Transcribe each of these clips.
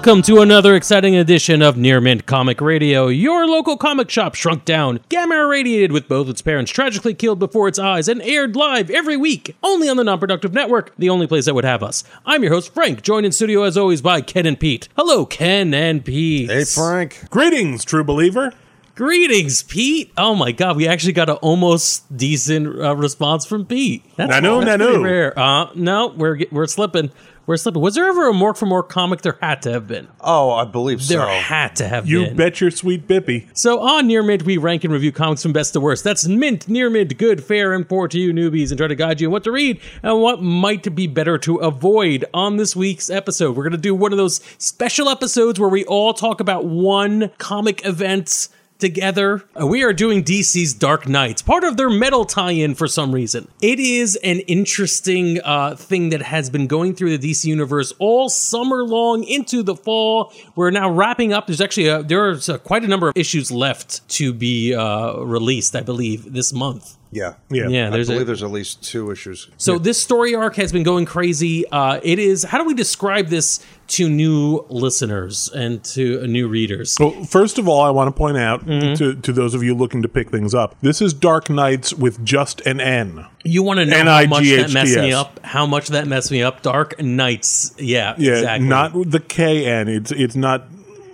Welcome to another exciting edition of Near Mint Comic Radio, your local comic shop shrunk down, gamma irradiated with both its parents tragically killed before its eyes, and aired live every week, only on the non-productive network, the only place that would have us. I'm your host, Frank, joined in studio as always by Ken and Pete. Hello, Ken and Pete. Hey, Frank. Greetings, true believer. Greetings, Pete. Oh my God, we actually got an almost decent uh, response from Pete. That's, Nanu, that's nanu. pretty rare. Uh, no, we're we're slipping. We're slipping. Was there ever a Mork for More comic? There had to have been. Oh, I believe so. There had to have been. You been. bet your sweet bippy. So on Near Mint, we rank and review comics from best to worst. That's Mint, Near Mint, good, fair, and poor to you newbies, and try to guide you in what to read and what might be better to avoid. On this week's episode, we're going to do one of those special episodes where we all talk about one comic event together. Uh, We are doing DC's Dark Knights, part of their metal tie-in for some reason. It is an interesting uh, thing that has been going through the DC universe all summer long into the fall. We're now wrapping up. There's actually a, there's uh quite a number of issues left to be uh, released, I believe, this month. Yeah. Yeah. Yeah, I there's believe a, there's at least two issues. so this story arc has been going crazy. Uh, it is. How do we describe this to new listeners and to uh, new readers? Well, first of all, I want to point out Mm-hmm. to, to those of you looking to pick things up, this is Dark Knights with just an N. You want to know how much that messed me N-I-G-H-T-S. up? How much that messed me up? Dark Knights. Yeah, Yeah, exactly. not the KN. It's it's not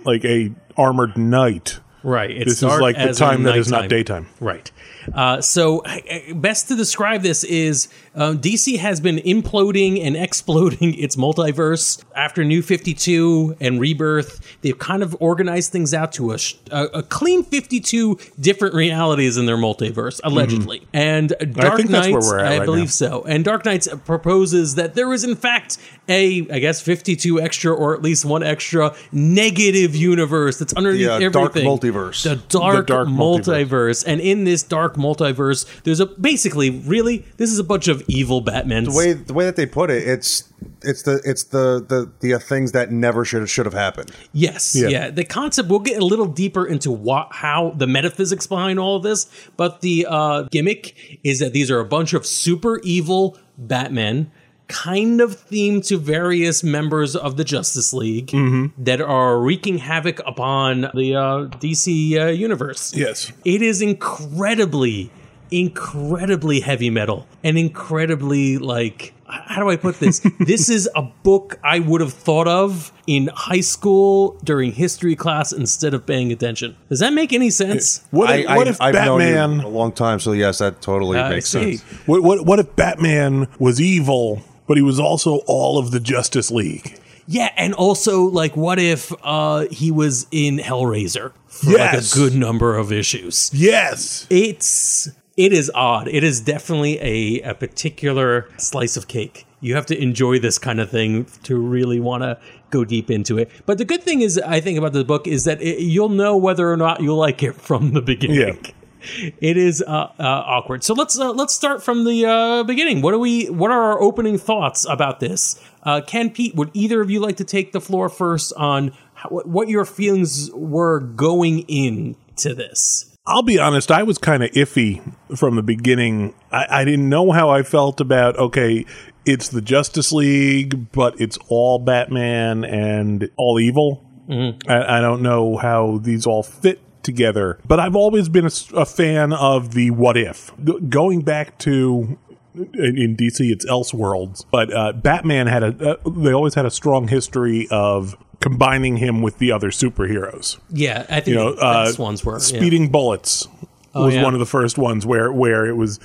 like a armored knight. Right. It's This is like the time that is not daytime. Right. Uh, so, best to describe this is uh, DC has been imploding and exploding its multiverse after New 52 and Rebirth. They've kind of organized things out to a, sh- a, a clean 52 different realities in their multiverse, allegedly. And Dark Mm-hmm. that's where Knights, I right believe now. so. And Dark Knights proposes that there is, in fact, a, I guess, 52 extra or at least one extra negative universe that's underneath The, uh, everything. dark multiverse. The dark, dark multiverse. multiverse. And in this dark multiverse, there's a basically, really, this is a bunch of evil Batmans. The way the way that they put it, it's it's the it's the the the uh, things that never should should have happened. Yes, yeah. Yeah. The concept we'll get a little deeper into what how the metaphysics behind all of this, but the uh, gimmick is that these are a bunch of super evil Batmen, kind of themed to various members of the Justice League that are wreaking havoc upon the uh, DC uh, universe. Yes. It is incredibly, incredibly heavy metal and incredibly like. How do I put this? this is a book I would have thought of in high school during history class instead of paying attention. Does that make any sense? What if, I, what if I've known Batman? you a long time, so yes, that totally I makes see. sense. What, what what if Batman was evil, but he was also all of the Justice League? Yeah, and also like, what if uh, he was in Hellraiser for Yes. like a good number of issues? Yes. it's it is odd. It is definitely a, a particular slice of cake. You have to enjoy this kind of thing to really want to go deep into it. But the good thing is, I think about the book is that it, you'll know whether or not you'll like it from the beginning. Yeah. It is uh, uh, awkward. So let's uh, let's start from the uh, beginning. What do we? What are our opening thoughts about this? Uh, Ken, Pete, would either of you like to take the floor first on how, what your feelings were going into this? I'll be honest, I was kind of iffy from the beginning. I, I didn't know how I felt about, okay, it's the Justice League, but it's all Batman and all evil. Mm-hmm. I, I don't know how these all fit together, but I've always been a fan of the what if. G- going back to in, in DC, it's Elseworlds, but uh, Batman had a. Uh, they always had a strong history of combining him with the other superheroes Yeah, I think you know, the uh, ones were yeah. speeding bullets was yeah. one of the first ones where where it was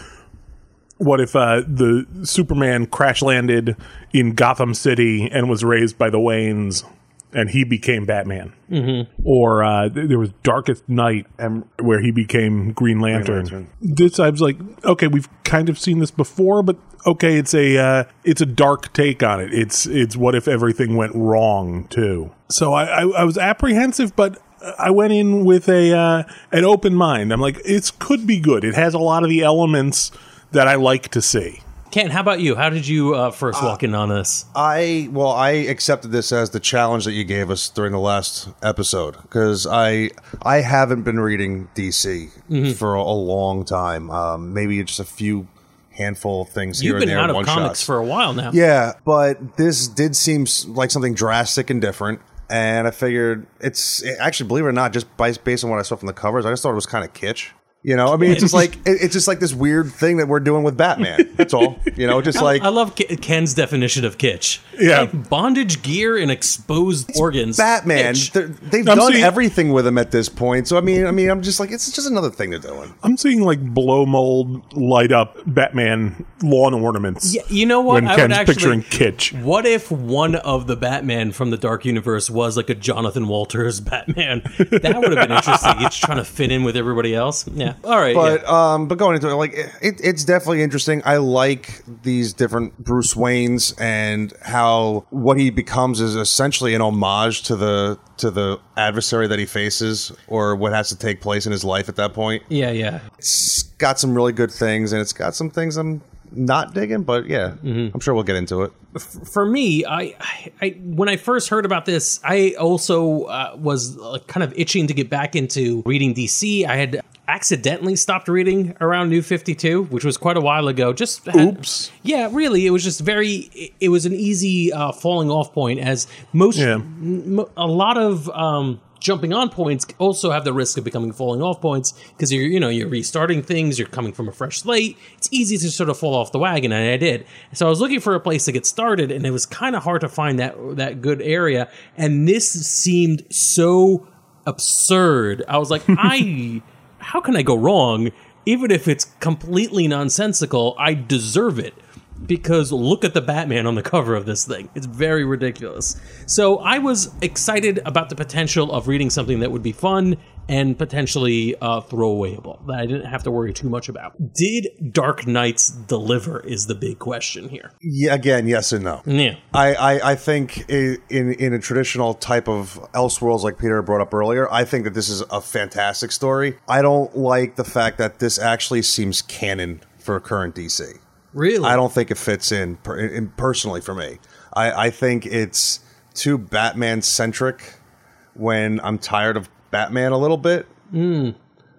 what if uh, the Superman crash landed in Gotham City and was raised by the Waynes and he became Batman, mm-hmm. or uh, there was Darkest Night and where he became Green Lantern. Lantern. This I was like, okay, we've kind of seen this before, but okay, it's a uh, it's a dark take on it. It's it's what if everything went wrong too. So I, I, I was apprehensive, but I went in with a uh, an open mind. I'm like, it could be good. It has a lot of the elements that I like to see. Ken, how about you? How did you uh, first walk in on this? I well, I accepted this as the challenge that you gave us during the last episode because I I haven't been reading DC Mm-hmm. for a, a long time. Um, maybe just a few handful of things here You've been and there. out of comics shots. for a while now. Yeah, but this did seem like something drastic and different. and I figured it's actually, believe it or not, just by, based on what I saw from the covers, I just thought it was kind of kitsch. You know, I mean, it's just like it's just like this weird thing that we're doing with Batman. That's all. You know, just like I love Ke- Ken's definition of kitsch. Yeah. Like, bondage gear and exposed organs. Batman. Kitsch. They're- They've I'm done seeing- everything with him at this point. So I mean, I mean, I'm just like it's just another thing they're doing. I'm seeing like blow mold light up Batman lawn ornaments. Yeah, you know what? When I Ken's would actually, picturing kitsch. What if one of the Batman from the Dark Universe was like a Jonathan Walters Batman? That would have been interesting. He's trying to fit in with everybody else. Yeah. All right. But yeah. um, but going into it, like it, it's definitely interesting. I like these different Bruce Waynes and how what he becomes is essentially an homage to the to the adversary that he faces or what has to take place in his life at that point. yeah, yeah. It's got some really good things and it's got some things I'm not digging, but yeah, I'm sure we'll get into it. for me, I, I, I when I first heard about this, I also uh, was uh, kind of itching to get back into reading DC. I had accidentally stopped reading around New Fifty Two, which was quite a while ago. Just had- Oops. yeah, really, it was just very. it- It was an easy uh, falling off point, as most Yeah. m- a lot of. Um, jumping on points also have the risk of becoming falling off points because you're you know you're restarting things you're coming from a fresh slate it's easy to sort of fall off the wagon and i did so i was looking for a place to get started and it was kind of hard to find that that good area and this seemed so absurd i was like i how can i go wrong even if it's completely nonsensical i deserve it because look at the Batman on the cover of this thing. It's very ridiculous. So I was excited about the potential of reading something that would be fun and potentially uh, throwawayable that I didn't have to worry too much about. Did Dark Knights deliver? Is the big question here. Yeah, again, yes and no. Yeah. I, I, I think in in a traditional type of Elseworlds like Peter brought up earlier, I think that this is a fantastic story. I don't like the fact that this actually seems canon for current DC. Really? I don't think it fits in, per, in personally for me. I, I think it's too Batman centric when I'm tired of Batman a little bit. You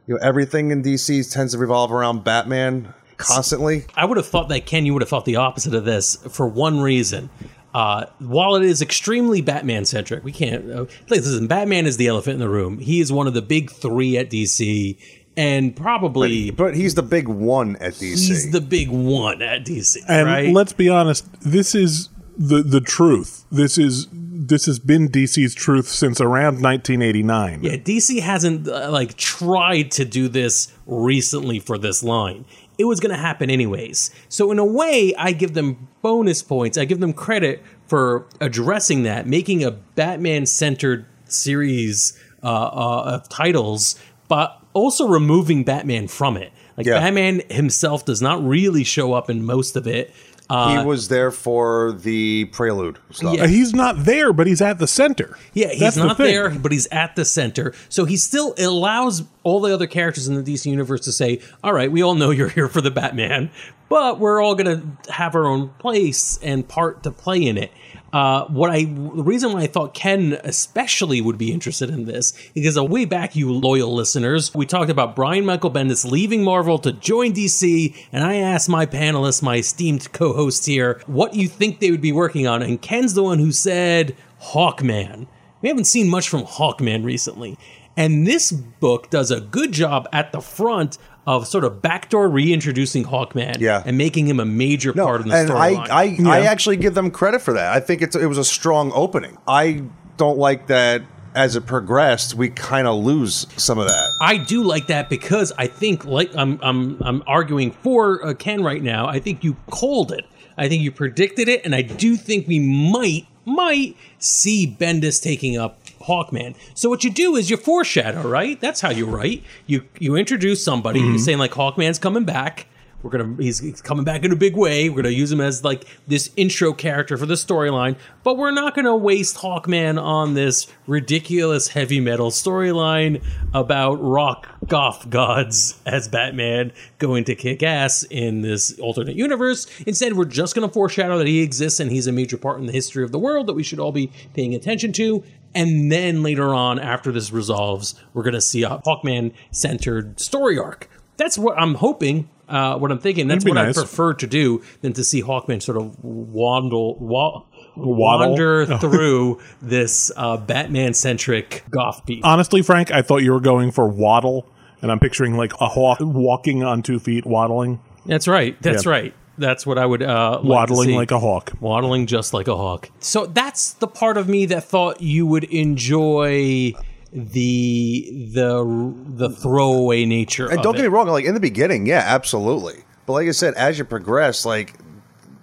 know, everything in DC tends to revolve around Batman constantly. I would have thought that Ken, you would have thought the opposite of this for one reason. Uh, while it is extremely Batman centric, we can't. Uh, listen, Batman is the elephant in the room. He is one of the big three at DC, and probably But he's the big one at DC. he's the big one at DC. And right? let's be honest, this is the the truth. This is this has been DC's truth since around 1989. Yeah, DC hasn't uh, like tried to do this recently for this line. It was going to happen anyways. So in a way, I give them bonus points. I give them credit for addressing that, making a Batman-centered series uh, uh, of titles, but also removing Batman from it. Like Yeah. Batman himself does not really show up in most of it. Uh, he was there for the prelude stuff. Yeah. He's not there, but he's at the center. Yeah, he's That's not thing. there, but he's at the center. So he still allows all the other characters in the DC universe to say, "All right, we all know you're here for the Batman, but we're all going to have our own place and part to play in it." Uh, what I the reason why I thought Ken especially would be interested in this because a way back, you loyal listeners, we talked about Brian Michael Bendis leaving Marvel to join DC, and I asked my panelists, my esteemed co-hosts here, what you think they would be working on, and Ken's the one who said Hawkman. We haven't seen much from Hawkman recently. And this book does a good job at the front of sort of backdoor reintroducing Hawkman Yeah. and making him a major No, part of the and I, storyline. I, I actually give them credit for that. I think it's it was a strong opening. I don't like that as it progressed, we kind of lose some of that. I do like that because I think, like I'm, I'm, I'm arguing for uh, Ken right now. I think you called it. I think you predicted it, and I do think we might, might see Bendis taking up Hawkman. So what you do is you foreshadow, right? That's how you write. You you introduce somebody. You're mm-hmm. saying like Hawkman's coming back. We're gonna he's, he's coming back in a big way. We're gonna use him as like this intro character for the storyline, but we're not gonna waste Hawkman on this ridiculous heavy metal storyline about rock goth gods as Batman going to kick ass in this alternate universe. Instead, we're just gonna foreshadow that he exists and he's a major part in the history of the world that we should all be paying attention to. And then later on, after this resolves, we're gonna see a Hawkman centered story arc. That's what I'm hoping. Uh, what I'm thinking. That's what nice. I prefer to do than to see Hawkman sort of waddle, wa- Waddle? wander Oh. through this uh, Batman centric goth piece. Honestly, Frank, I thought you were going for waddle, and I'm picturing like a hawk walking on two feet, waddling, That's right. That's Yeah. right. That's what I would uh, like to waddling like a hawk. waddling just like a hawk. So that's the part of me that thought you would enjoy the the the throwaway nature. And don't it. get me wrong, like in the beginning, yeah, absolutely. But like I said, as you progress, like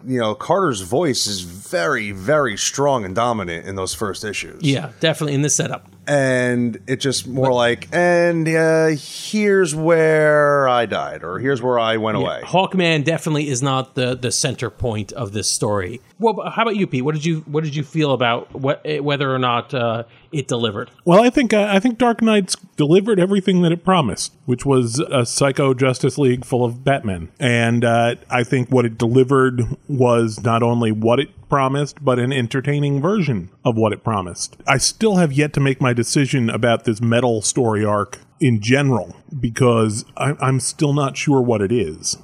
you know, Carter's voice is very, very strong and dominant in those first issues. Yeah, definitely in this setup. and it's just more like, and uh, here's where I died, or here's where I went away. Hawkman definitely is not the the center point of this story. Well, how about you, Pete? What did you what did you feel about what, whether or not uh, it delivered? Well, I think uh, I think Dark Knight's delivered everything that it promised, which was a psycho Justice League full of Batmen. And uh, I think what it delivered was not only what it promised, but an entertaining version of what it promised. I still have yet to make my decision about this metal story arc in general because I, I'm still not sure what it is.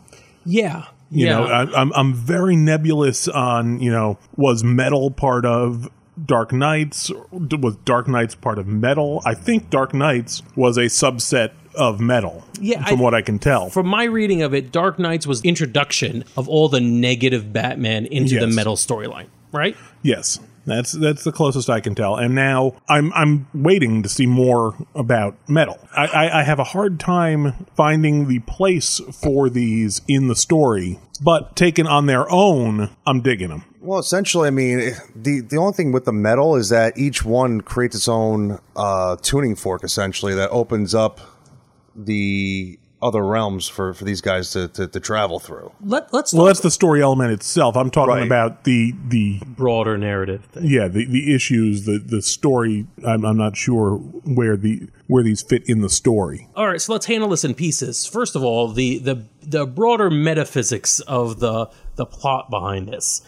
Yeah, You yeah. know, I, I'm I'm very nebulous on you know was metal part of Dark Knights? Was Dark Knights part of metal? I think Dark Knights was a subset of metal. Yeah, from I- what I can tell. From my reading of it, Dark Knights was introduction of all the negative Batman into the metal storyline, right? yes, that's that's the closest I can tell. And now I'm I'm waiting to see more about metal. I, I, I have a hard time finding the place for these in the story, but taken on their own, I'm digging them. Well, essentially, I mean, the the only thing with the metal is that each one creates its own uh, tuning fork, essentially, that opens up the other realms for, for these guys to, to, to travel through. Let, let's Well, that's the story element itself. I'm talking Right. about the the broader narrative thing. yeah the, the issues the the story I'm, I'm not sure where the where these fit in the story All right, so let's handle this in pieces. First of all, the the the broader metaphysics of the the plot behind this.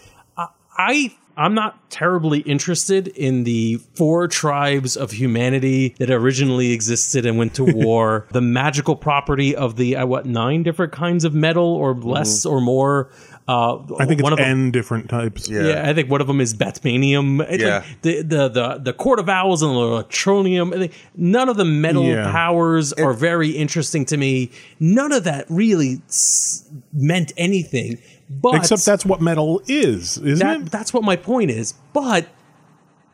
I, I'm not terribly interested in the four tribes of humanity that originally existed and went to war. the magical property of the uh, what nine different kinds of metal or less or more. Uh, I think it's one of them, n different types Yeah. yeah, I think one of them is Batmanium. It's Yeah. like the, the the the Court of Owls and the Electronium. I think None of the metal Yeah. powers are very interesting to me. None of that really s- meant anything. But except that's what metal is isn't that, it that's what my point is. But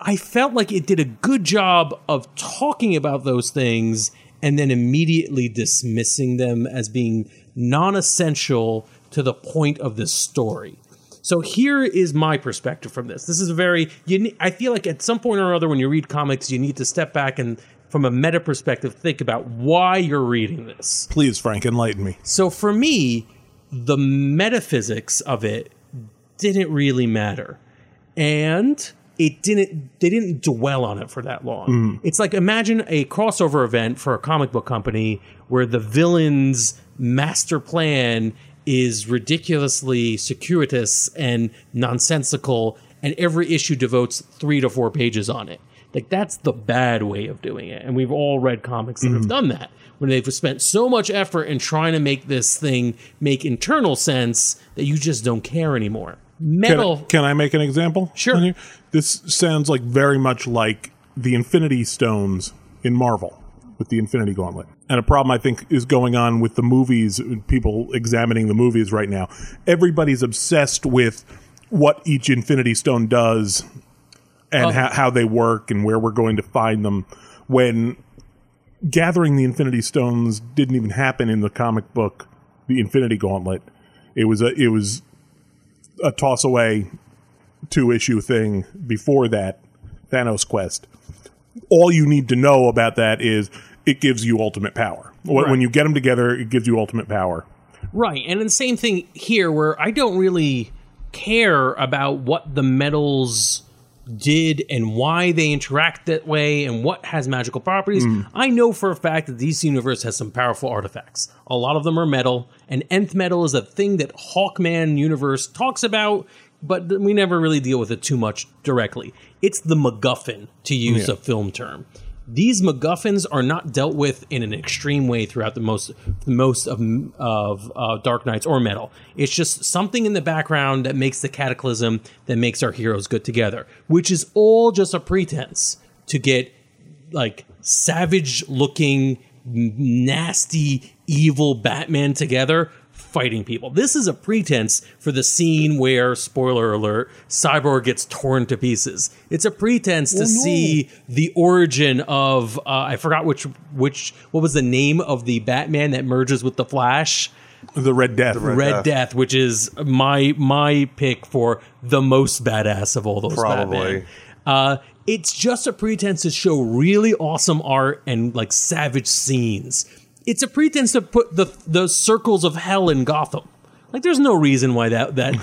I felt like it did a good job of talking about those things and then immediately dismissing them as being non-essential to the point of this story. So here is my perspective from this. This is a very you ne- I feel like at some point or other when you read comics you need to step back and from a meta perspective think about why you're reading this. please frank enlighten me So for me, the metaphysics of it didn't really matter. And it didn't they didn't dwell on it for that long. Hmm. It's like imagine a crossover event for a comic book company where the villain's master plan is ridiculously circuitous and nonsensical and every issue devotes 3 to 4 pages on it. Like that's the bad way of doing it. And we've all read comics that have hmm. done that. When they've spent so much effort in trying to make this thing make internal sense that you just don't care anymore. can, Metal I, can I make an example? Sure. this sounds like very much like the infinity stones in marvel with the infinity gauntlet. And a problem i think is going on with the movies people examining the movies right now. Everybody's obsessed with what each infinity stone does and oh. how, how they work and where we're going to find them when gathering the infinity stones didn't even happen in the comic book the infinity gauntlet. It was a it was a toss away two issue thing before that Thanos quest. All you need to know about that is it gives you ultimate power. When, when you get them together it gives you ultimate power. Right. And the same thing here where I don't really care about what the metals did and why they interact that way and what has magical properties. Mm. I know for a fact that DC Universe has some powerful artifacts. A lot of them are metal, and nth metal is a thing that Hawkman Universe talks about, but we never really deal with it too much directly. It's the MacGuffin, to use a film term. These MacGuffins are not dealt with in an extreme way throughout the most most of of uh, Dark Knights or Metal. It's just something in the background that makes the cataclysm that makes our heroes good together, which is all just a pretense to get like savage looking, nasty, evil Batman together fighting people. This is a pretense for the scene where, spoiler alert, Cyborg gets torn to pieces. It's a pretense to no. see the origin of uh, I forgot which which what was the name of the Batman that merges with the Flash. The Red Death. Red Death. Death, which is my my pick for the most badass of all those Probably. Batman. Uh, it's just a pretense to show really awesome art and like savage scenes. It's a pretense to put the the circles of hell in Gotham. Like, there's no reason why that that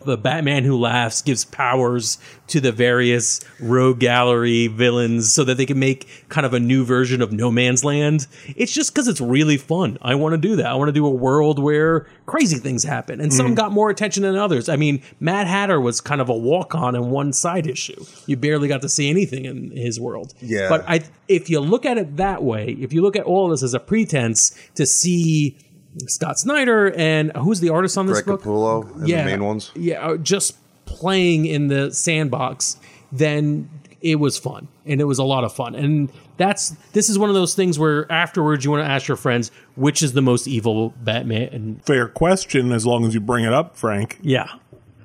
the Batman who laughs gives powers to the various rogue gallery villains so that they can make kind of a new version of No Man's Land. It's just because it's really fun. I want to do that. I want to do a world where crazy things happen, and some mm. got more attention than others. I mean, Mad Hatter was kind of a walk on in one side issue. You barely got to see anything in his world. Yeah. but I if you look at it that way, if you look at all this as a pretense to see Scott Snyder and who's the artist on this Greg book? Capullo and the main ones. Yeah, uh, just playing in the sandbox, then it was fun and it was a lot of fun. And that's this is one of those things where afterwards you want to ask your friends which is the most evil Batman. And Fair question, as long as you bring it up, Frank. yeah,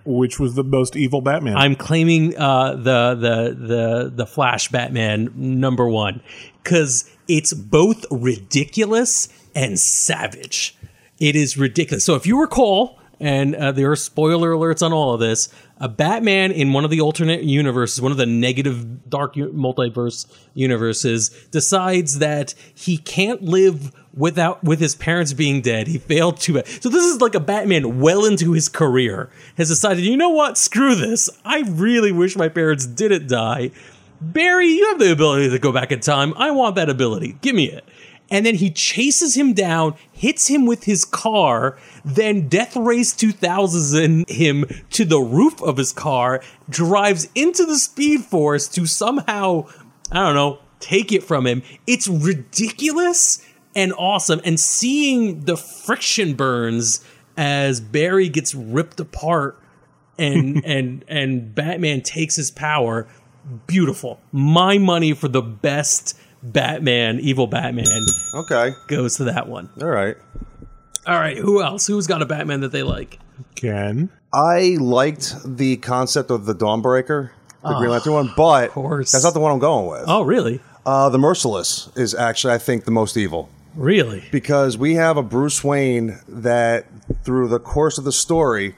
Which was the most evil Batman? I'm claiming uh, the the the the Flash Batman number one because it's both ridiculous and savage. It is ridiculous. So if you recall, and uh, there are spoiler alerts on all of this, a Batman in one of the alternate universes, one of the negative dark multiverse universes, decides that he can't live without with his parents being dead. He failed to. So this is like a Batman well into his career has decided, you know what? Screw this. I really wish my parents didn't die. Barry, you have the ability to go back in time. I want that ability. Give me it. And then he chases him down, hits him with his car, then Death Race 2000 him to the roof of his car, drives into the Speed Force to somehow, I don't know, take it from him. It's ridiculous and awesome. And seeing the friction burns as Barry gets ripped apart and and and Batman takes his power. Beautiful. My money for the best Batman, evil Batman, Okay. goes to that one. All right. All right, who else? Who's got a Batman that they like? Ken. I liked the concept of the Dawnbreaker, the Green Lantern one, but that's not the one I'm going with. Oh, really? Uh, the Merciless is actually, I think, the most evil Really? because we have a Bruce Wayne that, through the course of the story,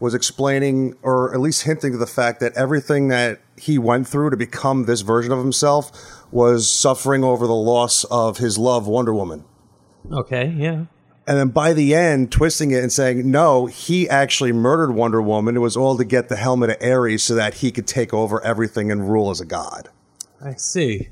was explaining or at least hinting to the fact that everything that he went through to become this version of himself was suffering over the loss of his love, Wonder Woman. Okay, yeah. And then by the end, twisting it and saying, no, he actually murdered Wonder Woman. It was all to get the helmet of Ares so that he could take over everything and rule as a god. I see.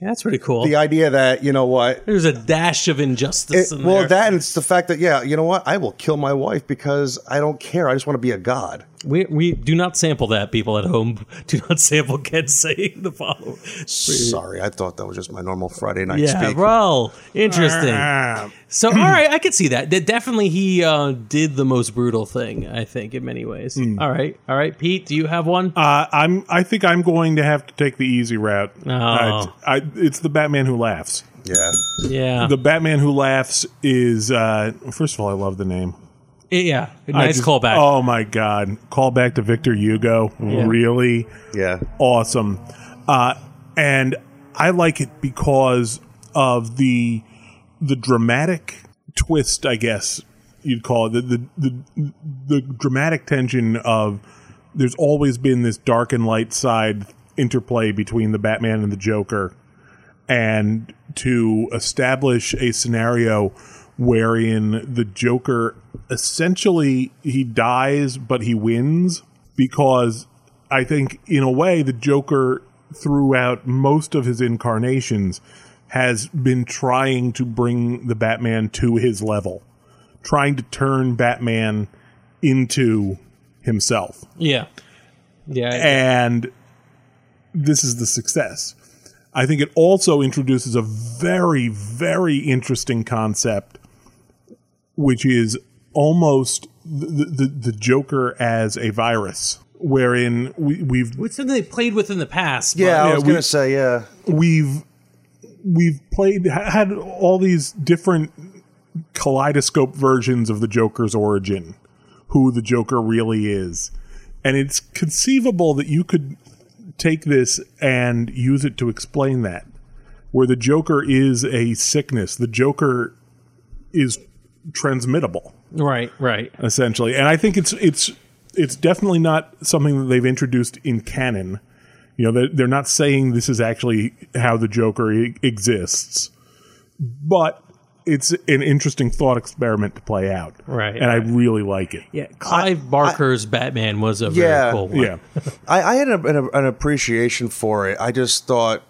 Yeah, that's pretty cool. The idea that, you know what? There's a dash of injustice It, in well, there. that and it's the fact that, yeah, you know what? I will kill my wife because I don't care. I just want to be a god. We, we do not sample that, people at home. Do not sample Ken saying the following. Sorry, I thought that was just my normal Friday night Yeah, speak. well, interesting. Ah, So, all right, I could see that. That definitely he uh, did the most brutal thing, I think, in many ways. All right, all right, Pete, do you have one? uh, I'm. I think I'm going to have to take the easy route. Oh. Uh, I, it's the Batman who laughs. Yeah. yeah, The Batman who laughs is. Uh, first of all, I love the name. Yeah, nice just- callback. Oh my god, callback to Victor Hugo. Really Yeah. awesome. Uh, and I like it because of the the dramatic twist, I guess you'd call it the the the, the dramatic tension of there's always been this dark and light side interplay between the Batman and the Joker and to establish a scenario wherein the Joker essentially he dies but he wins because I think in a way the Joker throughout most of his incarnations has been trying to bring the Batman to his level, trying to turn Batman into himself. Yeah, yeah, and this is the success. I think it also introduces a very, very interesting concept, which is almost the, the, the Joker as a virus, wherein we, we've It's something they played with in the past. but- Yeah, I Yeah, was we- gonna say yeah. we've we've played had all these different kaleidoscope versions of the Joker's origin, who the Joker really is, and it's conceivable that you could take this and use it to explain that, where the Joker is a sickness, the Joker is transmittable Right, right. essentially. And I think it's it's it's definitely not something that they've introduced in canon. You know, they're, they're not saying this is actually how the Joker e- exists, but it's an interesting thought experiment to play out. Right, and I really like it. Yeah, Clive Barker's Batman was a very Yeah. cool one. Yeah, I, I had a, an, an appreciation for it. I just thought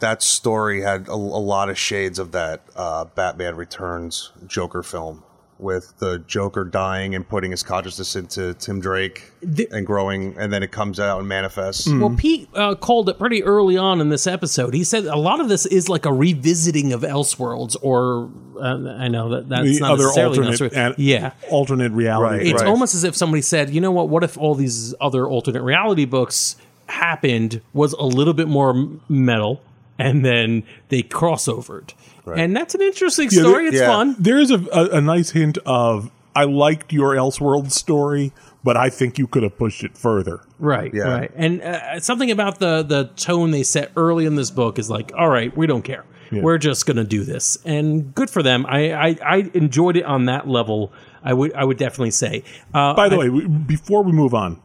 that story had a, a lot of shades of that uh, Batman Returns Joker film with the Joker dying and putting his consciousness into Tim Drake The- and growing, and then it comes out and manifests. Well, Pete uh, called it pretty early on in this episode. He said a lot of this is like a revisiting of Elseworlds, or uh, I know that that's the not other necessarily alternate, an- yeah, alternate reality. Right, it's right. almost as if somebody said, you know what? What if all these other alternate reality books happened was a little bit more metal, and then they crossovered, and that's an interesting Yeah, story. there- it's yeah. fun. There is a, a, a nice hint of I liked your Elseworld story, but I think you could have pushed it further. Right, Yeah. right, and uh, something about the the tone they set early in this book is like, all right, we don't care, we're just gonna do this, and good for them. I I, I enjoyed it on that level. I would I would definitely say. Uh, By the I, way, we- before we move on,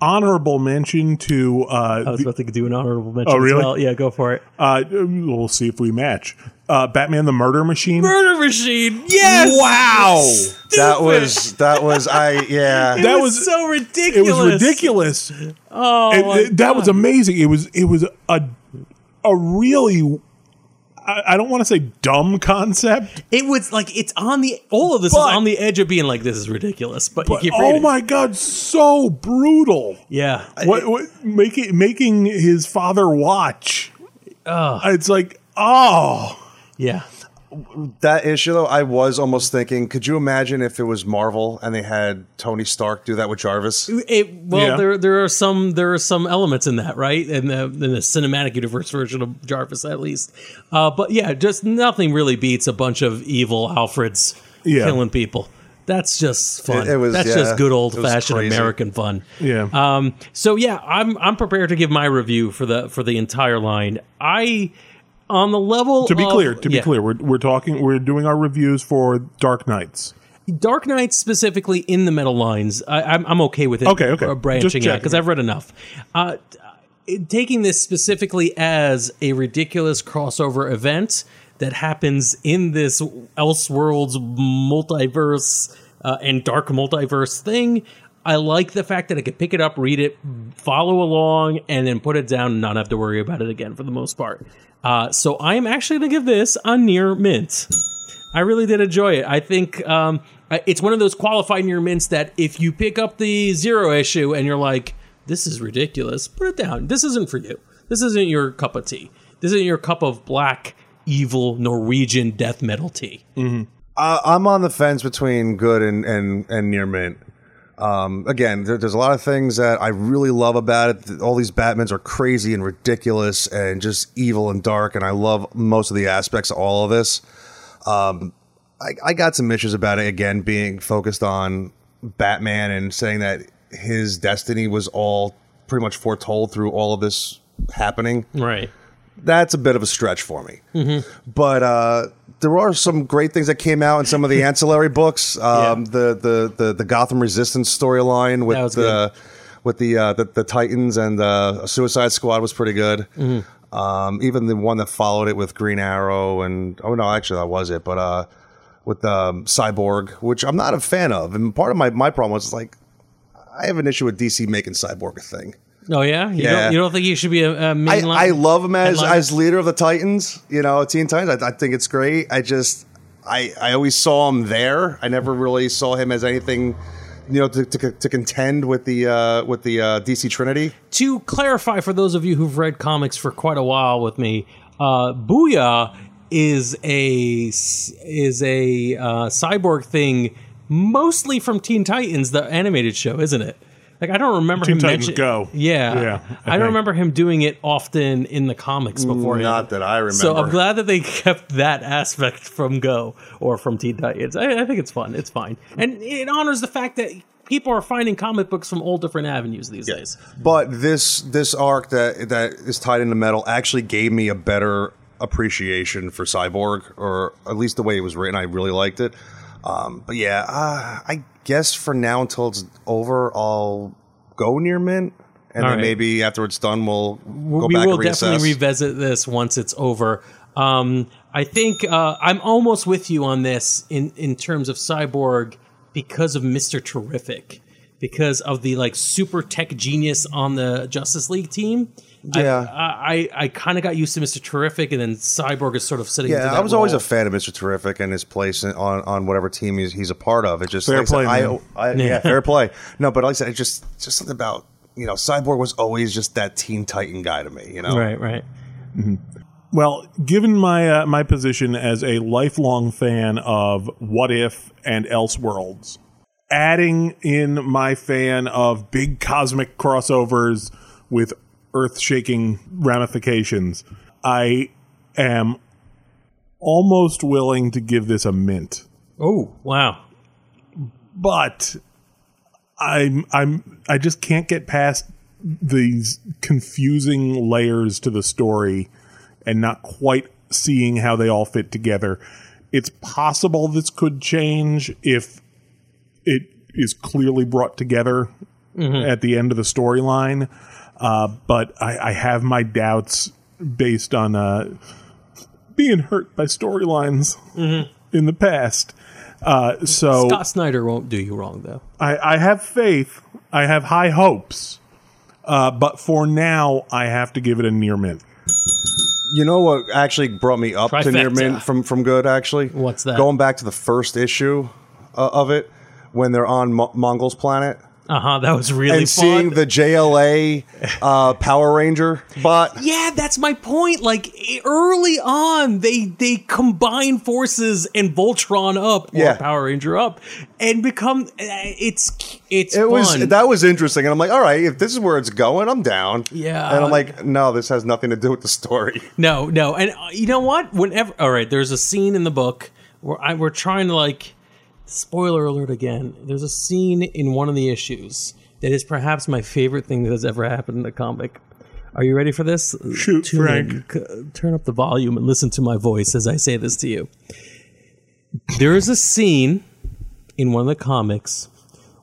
honorable mention to uh, I was the- about to do an honorable mention Oh, really? as well. Yeah, go for it. uh, we'll see if we match. Uh, Batman the Murder Machine. Murder Machine. Yes. Wow, That was that was I yeah. It that was, was- so it ridiculous. was ridiculous. Oh, It- my it- that was amazing. It was it was a a really I, I don't want to say dumb concept, It was like it's on the all of this But- is on the edge of being like this is ridiculous, but, but you keep oh reading. my god, so brutal. Yeah. What, what making making his father watch? It's like oh. Yeah. That issue though, I was almost thinking, could you imagine if it was Marvel and they had Tony Stark do that with Jarvis? It, well, Yeah. there there are some there are some elements in that, right? In the in the cinematic universe version of Jarvis, at least. Uh, but yeah, just nothing really beats a bunch of evil Alfreds Yeah. killing people. That's just fun. It- it was- That's yeah, just good old fashioned. American fun. Yeah. Um, so yeah, I'm I'm prepared to give my review for the for the entire line. I on the level to be of- clear, to be yeah. clear, we're we're talking we're doing our reviews for Dark Knights. Dark Knight specifically in the metal lines, I, I'm I'm okay with it. Okay, okay. branching out because I've read enough. Uh, taking this specifically as a ridiculous crossover event that happens in this Elseworlds multiverse uh, and dark multiverse thing. I like the fact that I could pick it up, read it, follow along, and then put it down and not have to worry about it again for the most part. Uh, so I am actually going to give this a near mint. I really did enjoy it. I think um, it's one of those qualified near mints that if you pick up the zero issue and you're like, this is ridiculous, put it down. This isn't for you. This isn't your cup of tea. This isn't your cup of black, evil Norwegian death metal tea. Uh, I'm on the fence between good and and and near mint. Um, again, there, there's a lot of things that I really love about it. All these Batmans are crazy and ridiculous and just evil and dark, and I love most of the aspects of all of this. Um, I, I got some issues about it again being focused on Batman and saying that his destiny was all pretty much foretold through all of this happening Right. That's a bit of a stretch for me. But uh, there are some great things that came out in some of the ancillary books. Um, the, the the the Gotham Resistance storyline with the with the, uh, the the Titans and uh, Suicide Squad was pretty good. Um, even the one that followed it with Green Arrow and oh no, actually that was it. But uh, with um, Cyborg, which I'm not a fan of, and part of my my problem was like I have an issue with DC making Cyborg a thing. Oh yeah. You Yeah. Don't, you don't think he should be a, a I, mainline? I love him as headliner? as leader of the Titans. You know, Teen Titans. I, I think it's great. I just I I always saw him there. I never really saw him as anything. You know, to, to, to contend with the uh, with the uh, DC Trinity. to clarify for those of you who've read comics for quite a while with me, uh, Booyah is a is a uh, cyborg thing, mostly from Teen Titans, the animated show, isn't it? Like I don't remember Teen him Titans mention- Go. Yeah, Yeah, I, I don't remember him doing it often in the comics before. Not that I remember. So I'm glad that they kept that aspect from Go or from Teen Titans. I, I think it's fun. It's fine, and it honors the fact that people are finding comic books from all different avenues these days. But this this arc that that is tied into metal actually gave me a better appreciation for Cyborg, or at least the way it was written. I really liked it. Um, but yeah, uh, I guess for now until it's over, I'll go near mint, and All then right. maybe after it's done, we'll go we back will and reassess. definitely revisit this once it's over. Um, I think uh, I'm almost with you on this in in terms of Cyborg because of Mister Terrific, because of the like super tech genius on the Justice League team. I- Yeah. I I, I kind of got used to Mister Terrific, and then Cyborg is sort of sitting. into yeah, that I was always a fan of Mr. Terrific and his place in- on, on whatever team he's, he's a part of. It just Fair like I said, play, I. I, yeah, fair play. No, but like I said, it just just something about you know Cyborg was always just that Teen Titan guy to me. You know, right, right. Well, given my uh, my position as a lifelong fan of What If and Elseworlds, adding in my fan of big cosmic crossovers with earth-shaking ramifications, I am almost willing to give this a mint. Oh wow. But I'm I'm I just can't get past these confusing layers to the story and not quite seeing how they all fit together. It's possible this could change if it is clearly brought together mm-hmm. at the end of the storyline. Uh, but I, I have my doubts based on uh, being hurt by storylines in the past. Uh, so Scott Snyder won't do you wrong though. I, I have faith. I have high hopes. Uh, but for now, I have to give it a near mint. You know what actually brought me up to near mint from from good actually? What's that? Going back to the first issue uh, of it when they're on Mo- Mongul's planet Uh huh. That was really and fun. seeing the JLA uh, Power Ranger bot. Yeah, that's my point. Like early on, they they combine forces and Voltron up or Yeah. Power Ranger up and become. uh, It's it's It fun. was that was interesting, and I'm like, all right, if this is where it's going, I'm down. Yeah. and I'm like, no, this has nothing to do with the story. No, no, and uh, you know what? Whenever, all right, there's a scene in the book where I, we're trying to like. Spoiler alert again. There's a scene in one of the issues that is perhaps my favorite thing that has ever happened in a comic. Are you ready for this? Shoot, Tune Frank. in. Turn up the volume and listen to my voice as I say this to you. There is a scene in one of the comics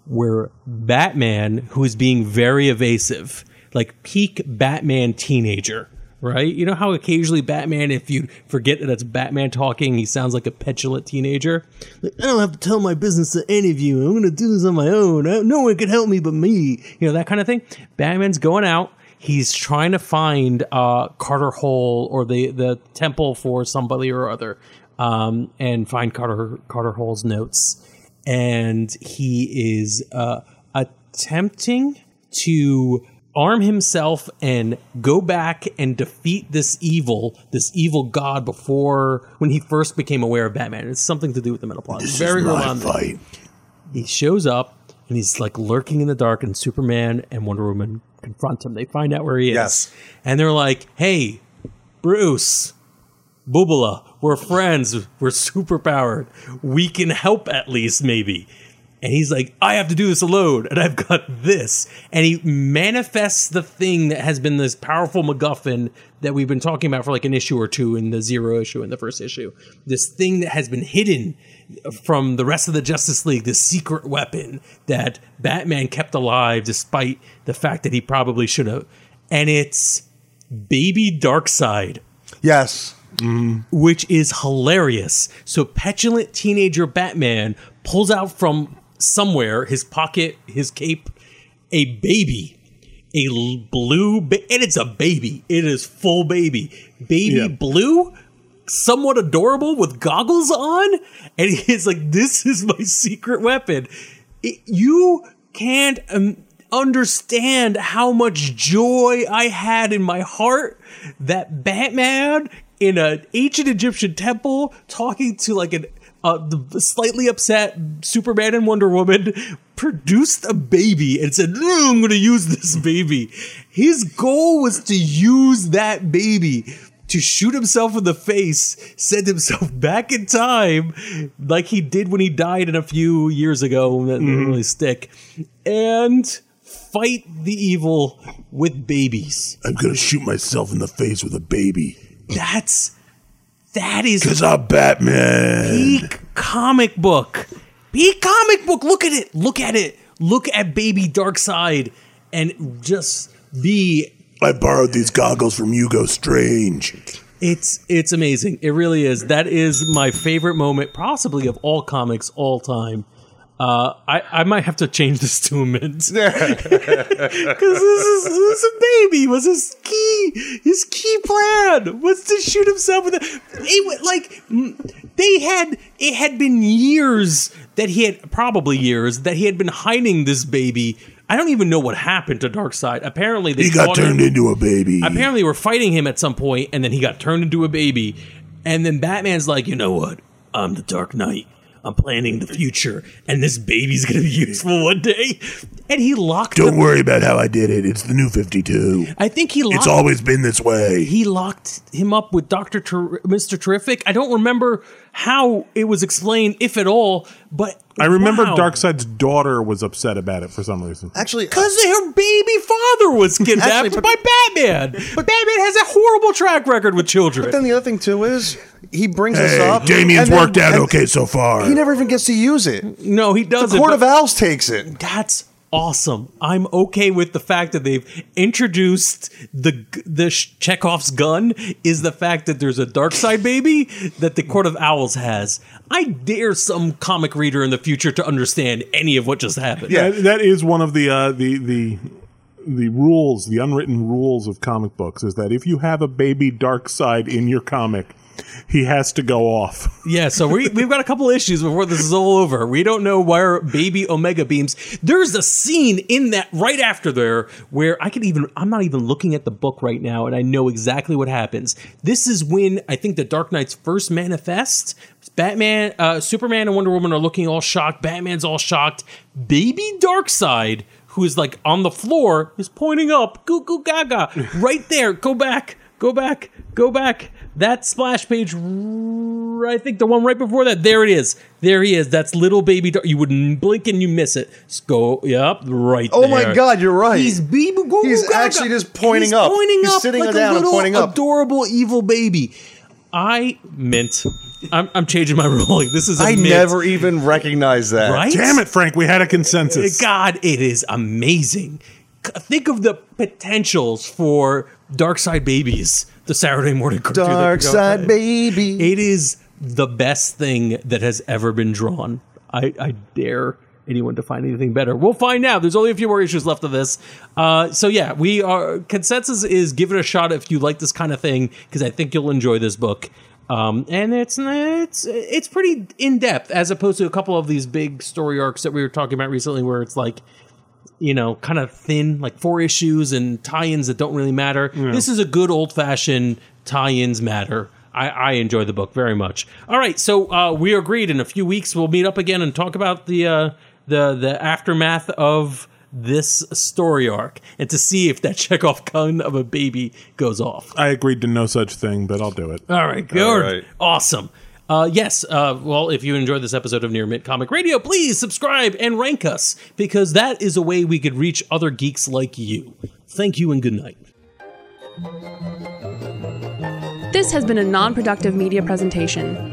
where Batman, who is being very evasive, like peak Batman teenager, right? You know how occasionally Batman, if you forget that it's Batman talking, he sounds like a petulant teenager? Like, I don't have to tell my business to any of you. I'm going to do this on my own. No one can help me but me. You know, that kind of thing. Batman's going out. He's trying to find uh, Carter Hall or the, the temple for somebody or other um, and find Carter, Carter Hall's notes and he is uh, attempting to arm himself and go back and defeat this evil, this evil god before when he first became aware of Batman. It's something to do with the metal plot. It's very early on. fight. He shows up and he's like lurking in the dark, and Superman and Wonder Woman confront him. They find out where he is, Yes. and they're like, "Hey, Bruce." Boobala, we're friends. We're superpowered. We can help at least, maybe. And he's like, I have to do this alone, and I've got this. And he manifests the thing that has been this powerful MacGuffin that we've been talking about for like an issue or two in the zero issue in the first issue. This thing that has been hidden from the rest of the Justice League, this secret weapon that Batman kept alive despite the fact that he probably should have. And it's Baby Darkseid Yes, mm-hmm. which is hilarious. So petulant teenager Batman pulls out from somewhere his pocket, his cape, a baby, a blue, ba- and it's a baby. It is full baby, baby Yeah. blue, somewhat adorable with goggles on, and he's like, "This is my secret weapon." It- you can't. Um, understand how much joy I had in my heart that Batman in an ancient Egyptian temple talking to like an uh, the slightly upset Superman and Wonder Woman produced a baby and said, "No, I'm going to use this baby. His goal was to use that baby to shoot himself in the face, send himself back in time, like he did when he died in a few years ago. That didn't really stick. And fight the evil with babies. I'm gonna shoot myself in the face with a baby. That's that is Cause I'm Batman. peak comic book. Peak comic book. Look at it. Look at it. Look at Baby Darkseid and just be I borrowed these goggles from Hugo Strange. it's it's amazing. It really is. That is my favorite moment, possibly of all comics all time. Uh, I, I might have to change this to a mint because this is, this is a baby. Was his key his key plan was to shoot himself with a it like they had it had been years that he had probably years that he had been hiding this baby. I don't even know what happened to Darkseid. Apparently, they He got caught him- turned into a baby. apparently they were fighting him at some point and then he got turned into a baby and then batman's like you know what i'm the dark knight i'm planning the future and this baby's gonna be useful one day and he locked Don't him worry about how I did it. It's the new 52. i think he locked It's always been this way. he locked him up with Dr. Ter- Mr. Terrific. I don't remember how it was explained, if at all, but I remember wow. Darkseid's daughter was upset about it for some reason. Actually, uh, Because her baby father was kidnapped Actually, but- by Batman. But Batman has a horrible track record with children. But then the other thing too is he brings us Hey, up. Damian's and then- worked out okay so far. He never even gets to use it. no, he doesn't. The Court but- of Owls takes it. That's awesome. I'm okay with the fact that they've introduced the the Chekhov's gun is the fact that there's a Darkseid baby that the Court of Owls has. I dare some comic reader in the future to understand any of what just happened. Yeah. That- that is one of the uh, the the the rules, the unwritten rules of comic books, is that if you have a baby Darkseid in your comic, he has to go off. Yeah, so we, we've got a couple issues before this is all over. We don't know where baby Omega beams. There's a scene in that right after there where I could even, I'm not even looking at the book right now and I know exactly what happens. This is when I think the Dark Knights first manifest. Batman, uh, Superman, and Wonder Woman are looking all shocked. Batman's all shocked. Baby Darkseid, who is like on the floor, is pointing up. Goo goo gaga. Right there. Go back. Go back. Go back. That splash page, I think the one right before that. There it is. There he is. That's little baby. Dar- you wouldn't blink and you miss it. Just go. Yep. Right. Oh my. God, you're right. He's baby. Goo, He's gaga. actually just pointing He's up. Pointing He's up. sitting like down a and little pointing up. Adorable evil baby. I mint. I'm, I'm changing my ruling. This is. a I mint. never even recognized that. Right? Damn it, Frank! We had a consensus. God, it is amazing. Think of the potentials for Darkseid Babies, the Saturday morning cartoon. Darkseid baby. It is the best thing that has ever been drawn. I, I dare anyone to find anything better. We'll find out. There's only a few more issues left of this. Uh, so yeah, we are consensus is give it a shot if you like this kind of thing because I think you'll enjoy this book. Um, and it's it's it's pretty in depth as opposed to a couple of these big story arcs that we were talking about recently, where it's like you know, kind of thin, like four issues and tie-ins that don't really matter. This is a good old-fashioned tie-ins matter. I, I enjoy the book very much. All right, so uh, we agreed. In a few weeks, we'll meet up again and talk about the uh, the the aftermath of this story arc and to see if that Chekhov gun of a baby goes off. I agreed to no such thing, but I'll do it. All right, good. All right. Awesome. Uh, yes, uh, well, if you enjoyed this episode of Near Mint Comic Radio, please subscribe and rank us because that is a way we could reach other geeks like you. Thank you and good night. This has been a non productive media presentation.